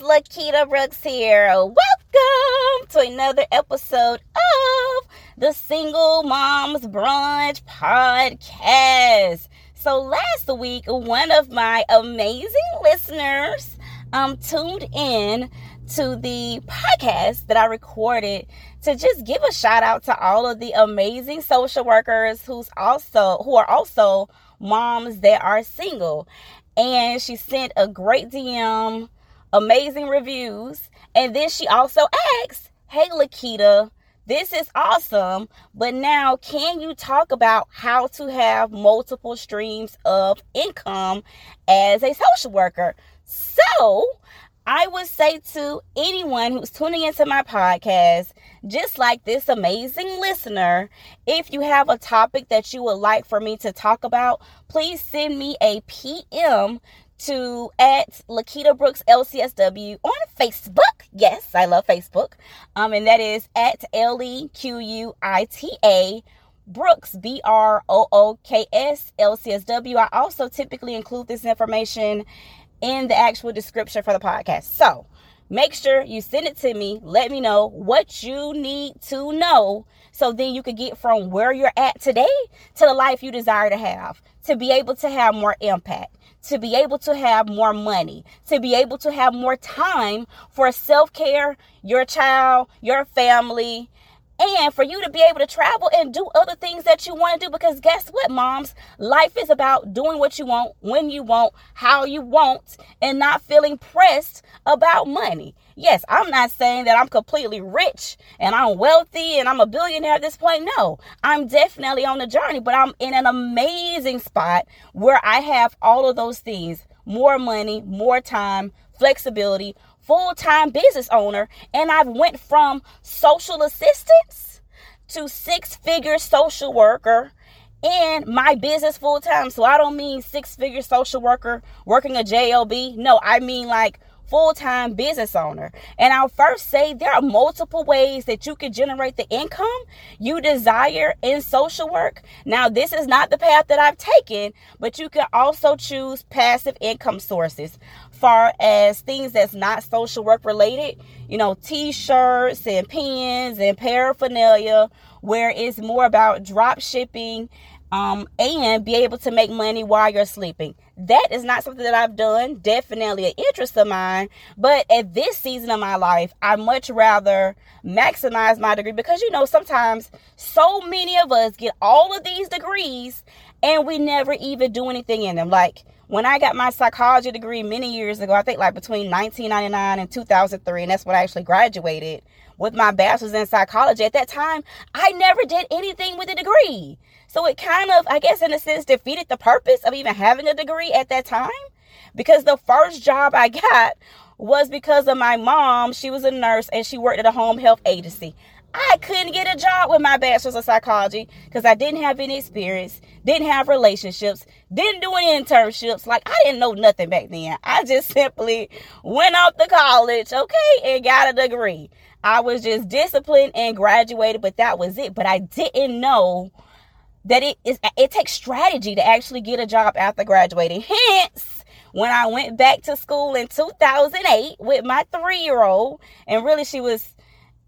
Lequita Brooks here. Welcome to another episode of the Single Moms Brunch Podcast. So last week, one of my amazing listeners um tuned in to the podcast that I recorded to just give a shout out to all of the amazing social workers who's also who are also moms that are single and she sent a great DM, amazing reviews, and then she also asks, "Hey Lequita, this is awesome, but now can you talk about how to have multiple streams of income as a social worker?" So, I would say to anyone who's tuning into my podcast, just like this amazing listener, if you have a topic that you would like for me to talk about, please send me a PM to at Lequita Brooks LCSW on Facebook. Yes, I love Facebook. Um, and that is at L E Q U I T A Brooks, B R O O K S L C S W. I also typically include this information in the actual description for the podcast. So make sure you send it to me. Let me know what you need to know so then you can get from where you're at today to the life you desire to have, to be able to have more impact. To be able to have more money, to be able to have more time for self care, your child, your family, and for you to be able to travel and do other things that you want to do. Because guess what, moms? Life is about doing what you want, when you want, how you want, and not feeling pressed about money. Yes, I'm not saying that I'm completely rich and I'm wealthy and I'm a billionaire at this point. No, I'm definitely on the journey, but I'm in an amazing spot where I have all of those things more money, more time, flexibility, full-time business owner and I've went from social assistance to six-figure social worker in my business full time. So I don't mean six-figure social worker working a job. No, I mean like full time business owner. And I'll first say there are multiple ways that you can generate the income you desire in social work. Now, this is not the path that I've taken, but you can also choose passive income sources. Far as things that's not social work related, you know, t shirts and pens and paraphernalia, where it's more about drop shipping um, and be able to make money while you're sleeping. That is not something that I've done. Definitely an interest of mine. But at this season of my life, I much rather maximize my degree because you know, sometimes so many of us get all of these degrees and we never even do anything in them. Like when I got my psychology degree many years ago, I think like between 1999 and 2003, and that's when I actually graduated with my bachelor's in psychology. At that time, I never did anything with a degree. So it kind of, I guess, in a sense, defeated the purpose of even having a degree at that time. Because the first job I got was because of my mom. She was a nurse and she worked at a home health agency. I couldn't get a job with my bachelor's of psychology because I didn't have any experience, didn't have relationships, didn't do any internships. Like I didn't know nothing back then. I just simply went off to college, okay, and got a degree. I was just disciplined and graduated, but that was it. But I didn't know that it is it takes strategy to actually get a job after graduating. Hence, when I went back to school in 2008 with my 3-year-old, and really she was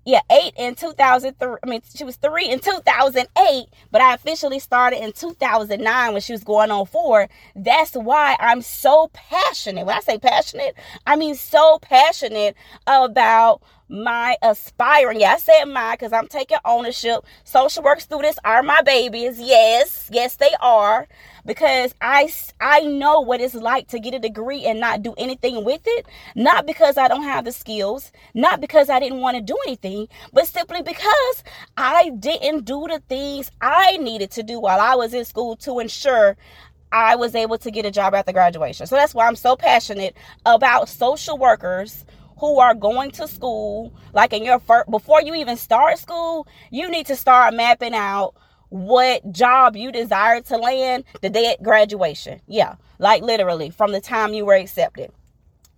yeah, 8 in 2003. I mean, she was 3 in 2008, but I officially started in 2009 when she was going on 4. That's why I'm so passionate. When I say passionate, I mean so passionate about my aspiring. Yeah, I said my because I'm taking ownership. Social work students are my babies. Yes, yes, they are. Because I I know what it's like to get a degree and not do anything with it. Not because I don't have the skills, not because I didn't want to do anything, but simply because I didn't do the things I needed to do while I was in school to ensure I was able to get a job after graduation. So that's why I'm so passionate about social workers who are going to school, like in your first, before you even start school, you need to start mapping out what job you desire to land the day at graduation. Yeah, like literally from the time you were accepted.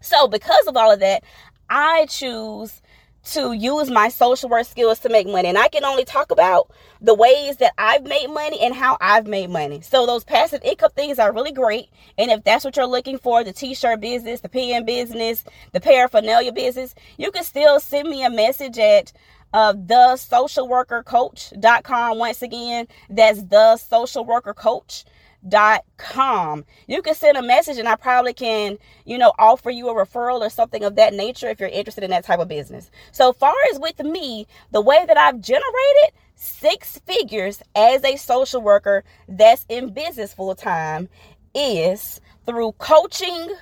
So, because of all of that, I choose to use my social work skills to make money. And I can only talk about the ways that I've made money and how I've made money. So those passive income things are really great. And if that's what you're looking for, the t-shirt business, the PM business, the paraphernalia business, you can still send me a message at uh, the social worker coach.com. Once again, that's the social worker coach dot com. You can send a message and i probably can you know offer you a referral or something of that nature if you're interested in that type of business. So far as with me the way that i've generated six figures as a social worker that's in business full time is through coaching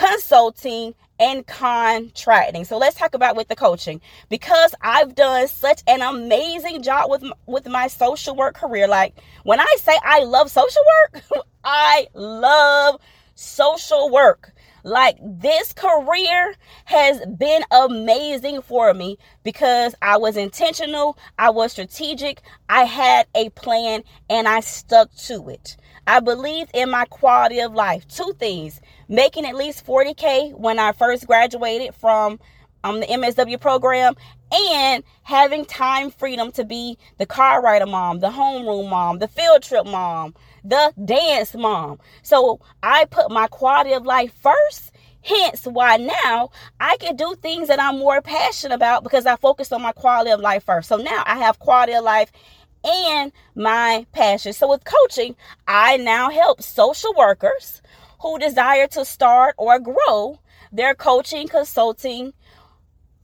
consulting and contracting. So let's talk about with the coaching because I've done such an amazing job with with my social work career. Like when I say I love social work, I love social work. Like this career has been amazing for me because I was intentional, I was strategic, I had a plan and I stuck to it. I believed in my quality of life. Two things making at least 40K when I first graduated from um, the MSW program and having time freedom to be the car rider mom, the homeroom mom, the field trip mom, the dance mom. So I put my quality of life first. Hence why now I can do things that I'm more passionate about because I focus on my quality of life first. So now I have quality of life and my passion. So with coaching, I now help social workers who desire to start or grow their coaching, consulting,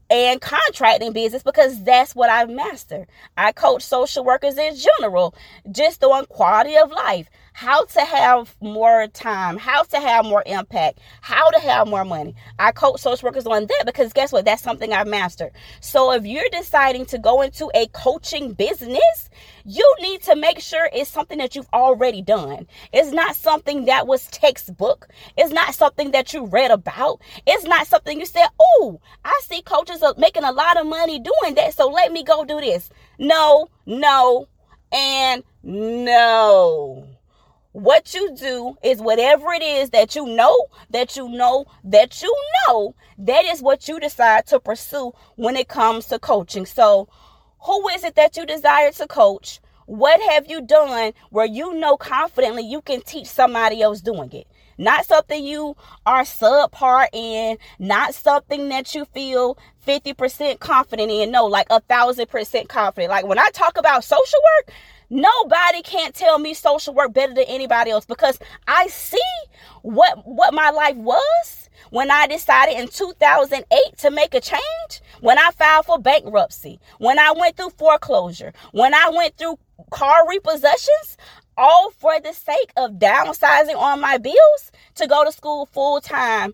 and contracting business because that's what I've mastered. I coach social workers in general, just on quality of life, how to have more time, how to have more impact, how to have more money. I coach social workers on that because guess what? That's something I've mastered. So if you're deciding to go into a coaching business, you need to make sure it's something that you've already done. It's not something that was textbook. It's not something that you read about. It's not something you said, oh, I see coaches are making a lot of money doing that, so let me go do this. No, no, and no. What you do is whatever it is that you know, that you know, that you know, that is what you decide to pursue when it comes to coaching. So, who is it that you desire to coach? What have you done where you know confidently you can teach somebody else doing it? Not something you are subpar in, not something that you feel 50% confident in. No, like a thousand percent confident. Like when I talk about social work, Nobody can't tell me social work better than anybody else because I see what what my life was when I decided in 2008 to make a change, when I filed for bankruptcy, when I went through foreclosure, when I went through car repossessions, all for the sake of downsizing on my bills to go to school full time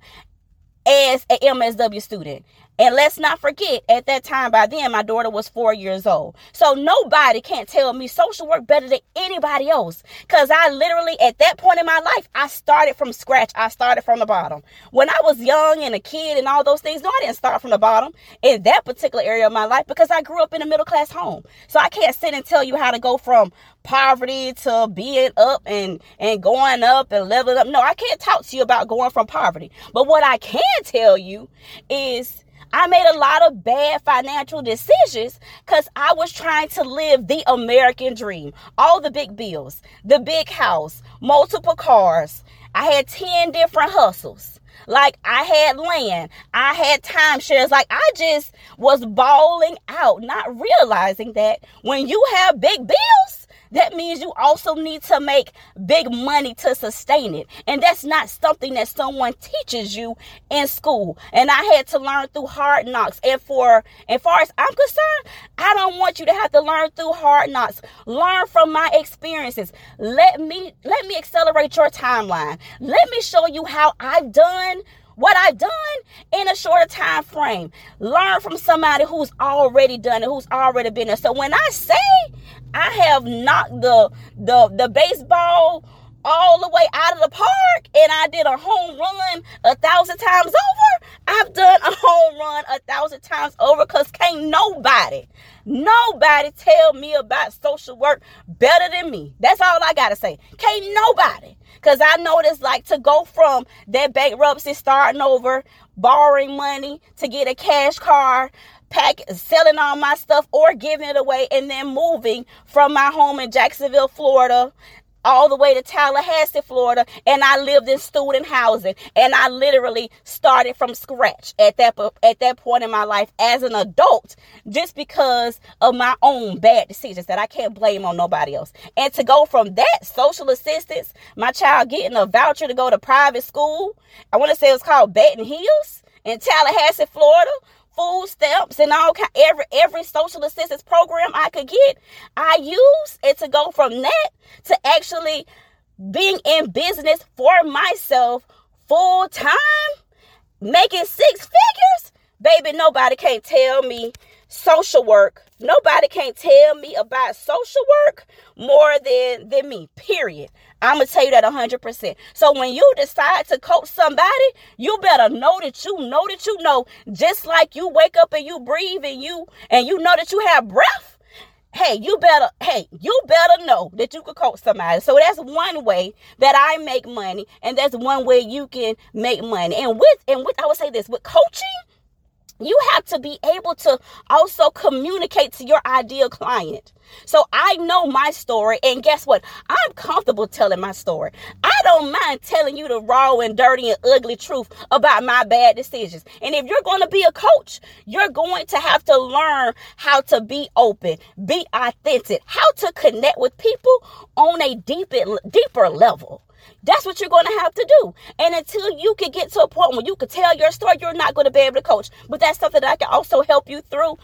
as an MSW student. And let's not forget, at that time, by then, my daughter was four years old. So nobody can't tell me social work better than anybody else. Because I literally, at that point in my life, I started from scratch. I started from the bottom. When I was young and a kid and all those things, no, I didn't start from the bottom in that particular area of my life because I grew up in a middle class home. So I can't sit and tell you how to go from poverty to being up and and going up and leveling up. No, I can't talk to you about going from poverty. But what I can tell you is I made a lot of bad financial decisions because I was trying to live the American dream. All the big bills, the big house, multiple cars. I had 10 different hustles. Like I had land, I had timeshares. Like I just was balling out, not realizing that when you have big bills, that means you also need to make big money to sustain it. And that's not something that someone teaches you in school. And I had to learn through hard knocks. And for as far as I'm concerned, I don't want you to have to learn through hard knocks. Learn from my experiences. Let me let me accelerate your timeline. Let me show you how I've done what I've done in a shorter time frame. Learn from somebody who's already done it, who's already been there. So when I say I have knocked the the the baseball all the way out of the park and I did a home run a thousand times over, I've done a home run a thousand times over because can't nobody, nobody tell me about social work better than me. That's all I got to say. Can't nobody. Because I it's like to go from that bankruptcy, starting over, borrowing money to get a cash car, pack selling all my stuff or giving it away and then moving from my home in Jacksonville, Florida all the way to Tallahassee, Florida, and I lived in student housing, and I literally started from scratch at that at that point in my life as an adult, just because of my own bad decisions that I can't blame on nobody else. And to go from that social assistance, my child getting a voucher to go to private school, I want to say it was called Baton Hills in Tallahassee, Florida, food stamps and all kind every every social assistance program I could get, I used it to go from that to actually being in business for myself full time, making six figures. Baby, nobody can't tell me social work. Nobody can't tell me about social work more than than me. Period. I'm gonna tell you that 100%. So when you decide to coach somebody, you better know that you know that you know. Just like you wake up and you breathe and you and you know that you have breath. Hey, you better hey, you better know that you could coach somebody. So that's one way that I make money, and that's one way you can make money. And with and with I would say this with coaching you have to be able to also communicate to your ideal client. So I know my story, and guess what? I'm comfortable telling my story. I don't mind telling you the raw and dirty and ugly truth about my bad decisions. And if you're going to be a coach, you're going to have to learn how to be open, be authentic, how to connect with people on a deeper, deeper level. That's what you're going to have to do. And until you can get to a point where you can tell your story, you're not going to be able to coach. But that's something that I can also help you through.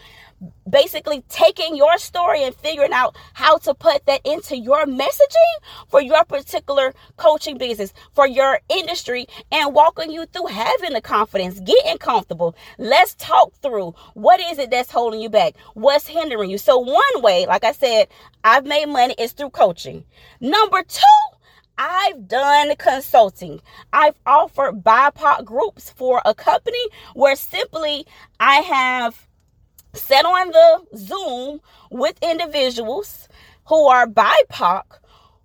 Basically, taking your story and figuring out how to put that into your messaging for your particular coaching business, for your industry, and walking you through having the confidence, getting comfortable. Let's talk through what is it that's holding you back? What's hindering you? So, one way, like I said, I've made money is through coaching. Number two, I've done consulting. I've offered BIPOC groups for a company where simply I have sat on the Zoom with individuals who are BIPOC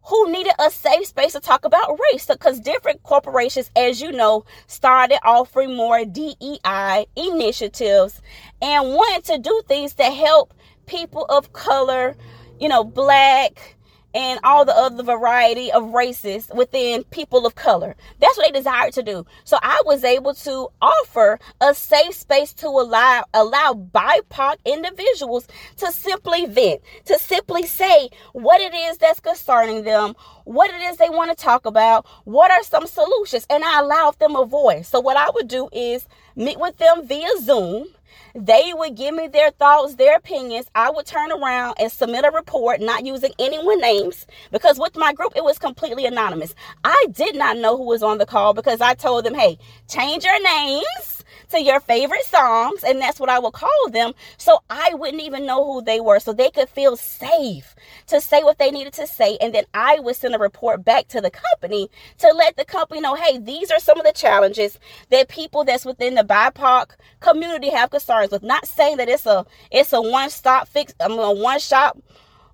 who needed a safe space to talk about race because different corporations, as you know, started offering more DEI initiatives and wanted to do things to help people of color, you know, black, and all the other variety of races within people of color. That's what they desired to do. So I was able to offer a safe space to allow allow BIPOC individuals to simply vent, to simply say what it is that's concerning them, what it is they want to talk about, what are some solutions, and I allowed them a voice. So what I would do is meet with them via Zoom they would give me their thoughts, their opinions. I would turn around and submit a report, not using anyone names, because with my group, it was completely anonymous. I did not know who was on the call because I told them, hey, change your names to your favorite songs, and that's what I would call them. So I wouldn't even know who they were, so they could feel safe to say what they needed to say. And then I would send a report back to the company to let the company know, hey, these are some of the challenges that people that's within the BIPOC community have concerns with. Not saying that it's a it's a one stop fix, I mean, a one shop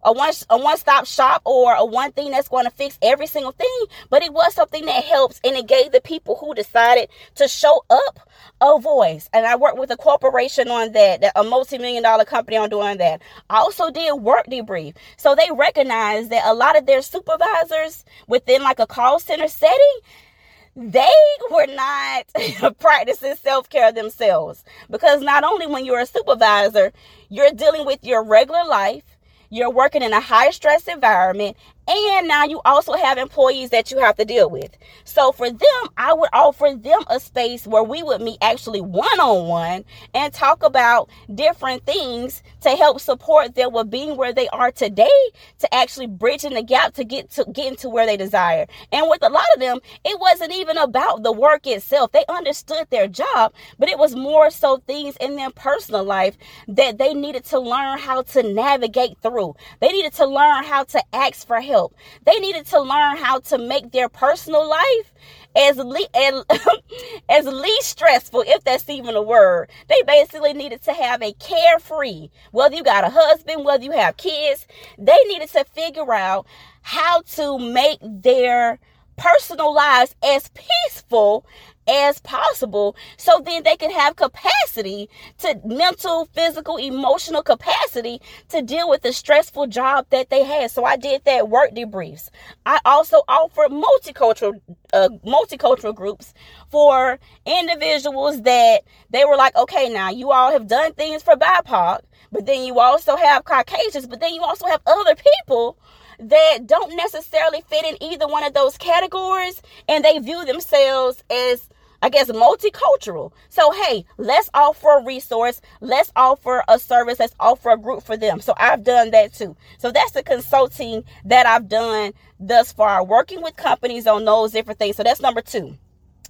a one a one stop shop or a one thing that's going to fix every single thing, but it was something that helps and it gave the people who decided to show up a voice. And I worked with a corporation on that, a multi-million dollar company on doing that. I also did work debrief. So they recognized that a lot of their supervisors within like a call center setting they were not practicing self care themselves. Because not only when you're a supervisor, you're dealing with your regular life, you're working in a high stress environment and now you also have employees that you have to deal with. So for them, I would offer them a space where we would meet actually one on one and talk about different things to help support them with being where they are today to actually bridging the gap to get to getting to where they desire. And with a lot of them, it wasn't even about the work itself. They understood their job, but it was more so things in their personal life that they needed to learn how to navigate through. They needed to learn how to ask for help help. They needed to learn how to make their personal life as, le- as, as least stressful, if that's even a word. They basically needed to have a carefree, whether you got a husband, whether you have kids, they needed to figure out how to make their personal lives as peaceful as possible so then they can have capacity to mental, physical, emotional capacity to deal with the stressful job that they had. So I did that work debriefs. I also offered multicultural uh, multicultural groups for individuals that they were like, okay, now you all have done things for BIPOC, but then you also have Caucasians, but then you also have other people that don't necessarily fit in either one of those categories and they view themselves as I guess multicultural. So hey, let's offer a resource, let's offer a service, let's offer a group for them. So I've done that too. So that's the consulting that I've done thus far, working with companies on those different things. So that's number two.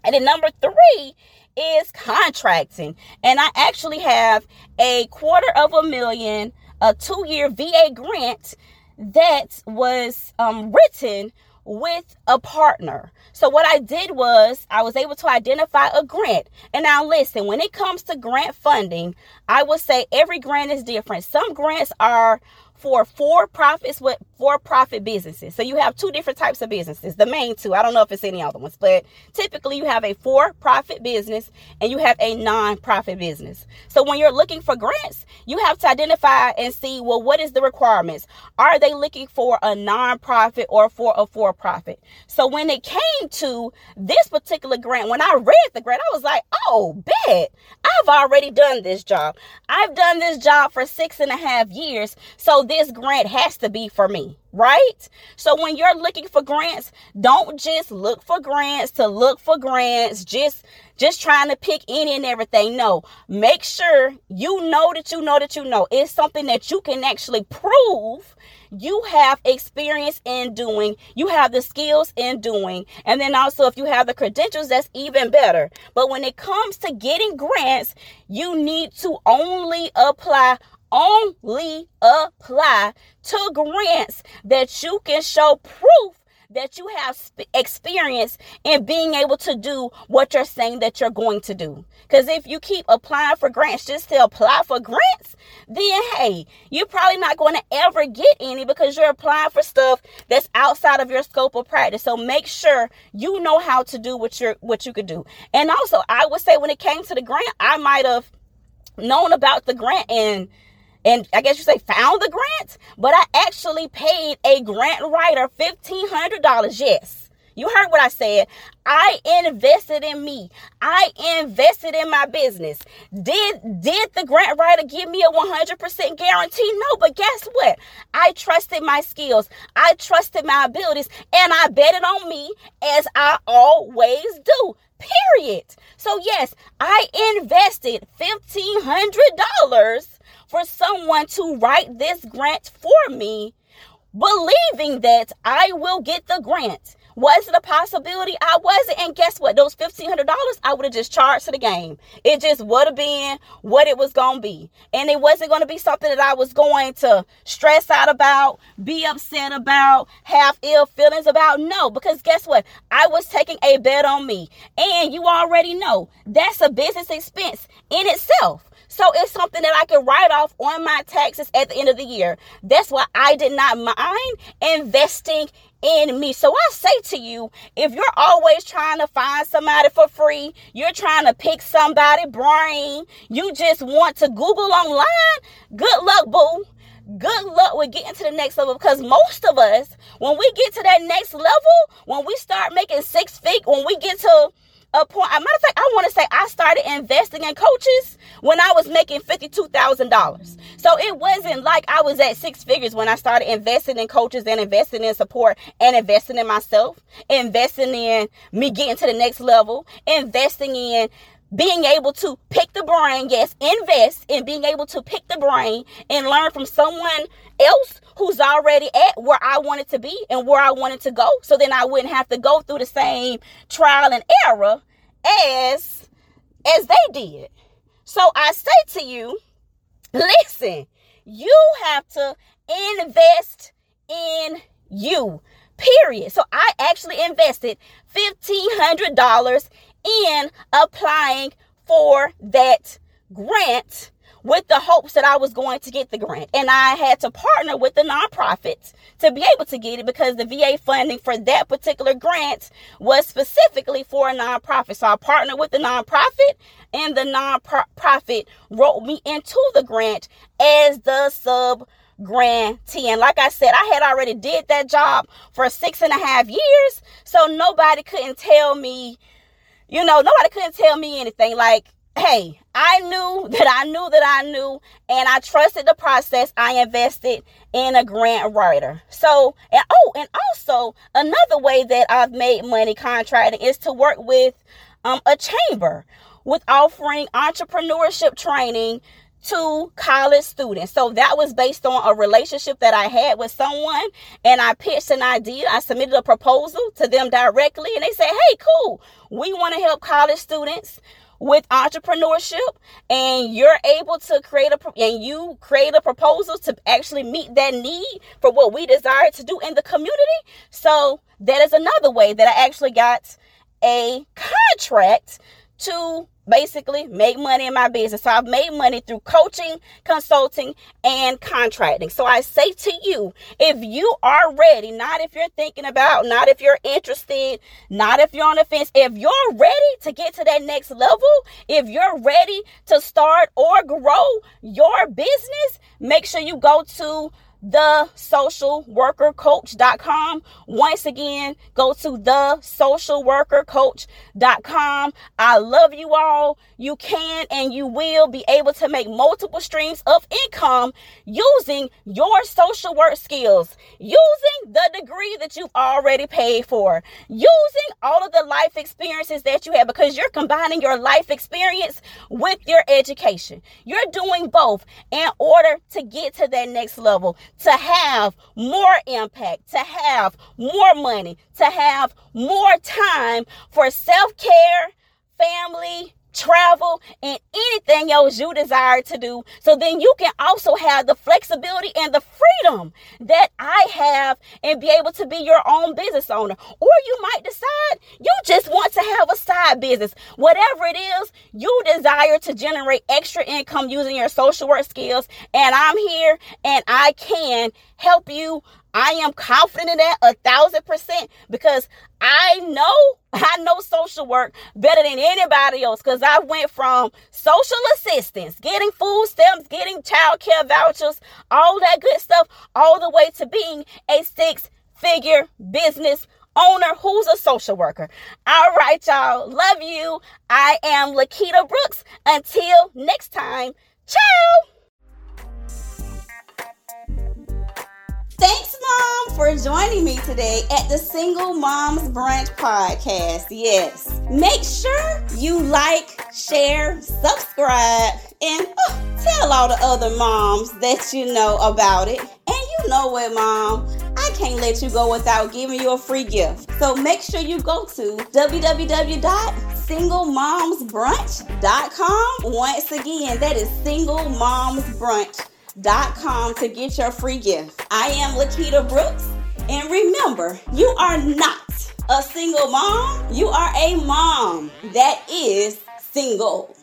And then number three is contracting. And I actually have a quarter of a million, a two year VA grant that was um, written with a partner. So what I did was I was able to identify a grant. And now listen, when it comes to grant funding, I would say every grant is different. Some grants are for for profits with for profit businesses. So you have two different types of businesses. The main two, I don't know if it's any other ones, but typically you have a for profit business and you have a non-profit business. So when you're looking for grants, you have to identify and see well what is the requirements? Are they looking for a non-profit or for a for profit? So when it came to this particular grant, when I read the grant, I was like, oh, bet I've already done this job. I've done this job for six and a half years. So this grant has to be for me, right? So when you're looking for grants, don't just look for grants to look for grants, just just trying to pick any and everything. No, make sure you know that you know that you know it's something that you can actually prove you have experience in doing, you have the skills in doing, and then also if you have the credentials, that's even better. But when it comes to getting grants, you need to only apply only apply to grants that you can show proof that you have experience in being able to do what you're saying that you're going to do. Because if you keep applying for grants just to apply for grants, then hey, you're probably not going to ever get any because you're applying for stuff that's outside of your scope of practice. So make sure you know how to do what you're what you could do. And also, I would say when it came to the grant, I might have known about the grant and and I guess you say found the grant, but I actually paid a grant writer $1,500. Yes. You heard what I said. I invested in me. I invested in my business. Did did the grant writer give me a 100% guarantee? No, but guess what? I trusted my skills. I trusted my abilities and I bet it on me as I always do. Period. So yes, I invested $1500 for someone to write this grant for me, believing that I will get the grant. Was it a possibility? I wasn't. And guess what? Those $1,500 I would have just charged to the game. It just would have been what it was going to be. And it wasn't going to be something that I was going to stress out about, be upset about, have ill feelings about. No, because guess what? I was taking a bet on me. And you already know that's a business expense in itself. So it's something that I can write off on my taxes at the end of the year. That's why I did not mind investing in me. So I say to you, if you're always trying to find somebody for free, you're trying to pick somebody brain, you just want to Google online, good luck, boo good luck with getting to the next level because most of us when we get to that next level when we start making six feet when we get to a point. Matter of fact, I want to say I started investing in coaches when I was making $52,000. So it wasn't like I was at six figures when I started investing in coaches and investing in support and investing in myself, investing in me getting to the next level, investing in being able to pick the brain, yes, invest in being able to pick the brain and learn from someone else who's already at where I wanted to be and where I wanted to go. So then I wouldn't have to go through the same trial and error as as they did. So I say to you, listen, you have to invest in you. period. So I actually invested $1,500 in applying for that grant with the hopes that I was going to get the grant. And I had to partner with the nonprofit to be able to get it because the VA funding for that particular grant was specifically for a nonprofit. So I partnered with the nonprofit and the nonprofit wrote me into the grant as the sub grantee. And like I said, I had already did that job for six and a half years. So nobody couldn't tell me, you know, nobody couldn't tell me anything. Like hey, I knew that I knew that I knew, and I trusted the process. I invested in a grant writer. So, and oh, and also another way that I've made money contracting is to work with um, a chamber with offering entrepreneurship training to college students. So that was based on a relationship that I had with someone and I pitched an idea. I submitted a proposal to them directly and they said, "Hey, cool. We want to help college students with entrepreneurship and you're able to create a and you create a proposal to actually meet that need for what we desire to do in the community so that is another way that i actually got a contract to basically make money in my business. So I've made money through coaching, consulting, and contracting. So I say to you, if you are ready, not if you're thinking about, not if you're interested, not if you're on the fence, if you're ready to get to that next level, if you're ready to start or grow your business, make sure you go to the social worker coach.com. Once again, go to the social worker coach.com. I love you all. You can and you will be able to make multiple streams of income using your social work skills, using the degree that you've already paid for, using all of the life experiences that you have because you're combining your life experience with your education. You're doing both in order to get to that next level to have more impact, to have more money, to have more time for self care, family, travel, and anything else you desire to do. So then you can also have the flexibility and the freedom that I have and be able to be your own business owner. Or you might decide you just want to have a side business. Whatever it is, you desire to generate extra income using your social work skills. And I'm here and I can help you I am confident in that a thousand percent because I know I know social work better than anybody else because I went from social assistance, getting food stamps, getting child care vouchers, all that good stuff, all the way to being a six figure business owner who's a social worker. All right, y'all. Love you. I am Lequita Brooks. Until next time, ciao. Joining me today at the Single Moms Brunch podcast. Yes. Make sure you like, share, subscribe, and oh, tell all the other moms that you know about it. And you know what, Mom? I can't let you go without giving you a free gift. So make sure you go to www.singlemomsbrunch.com. Once again, that is Single Moms Brunch com to get your free gift. I am Lequita Brooks, and remember, you are not a single mom, you are a mom that is single.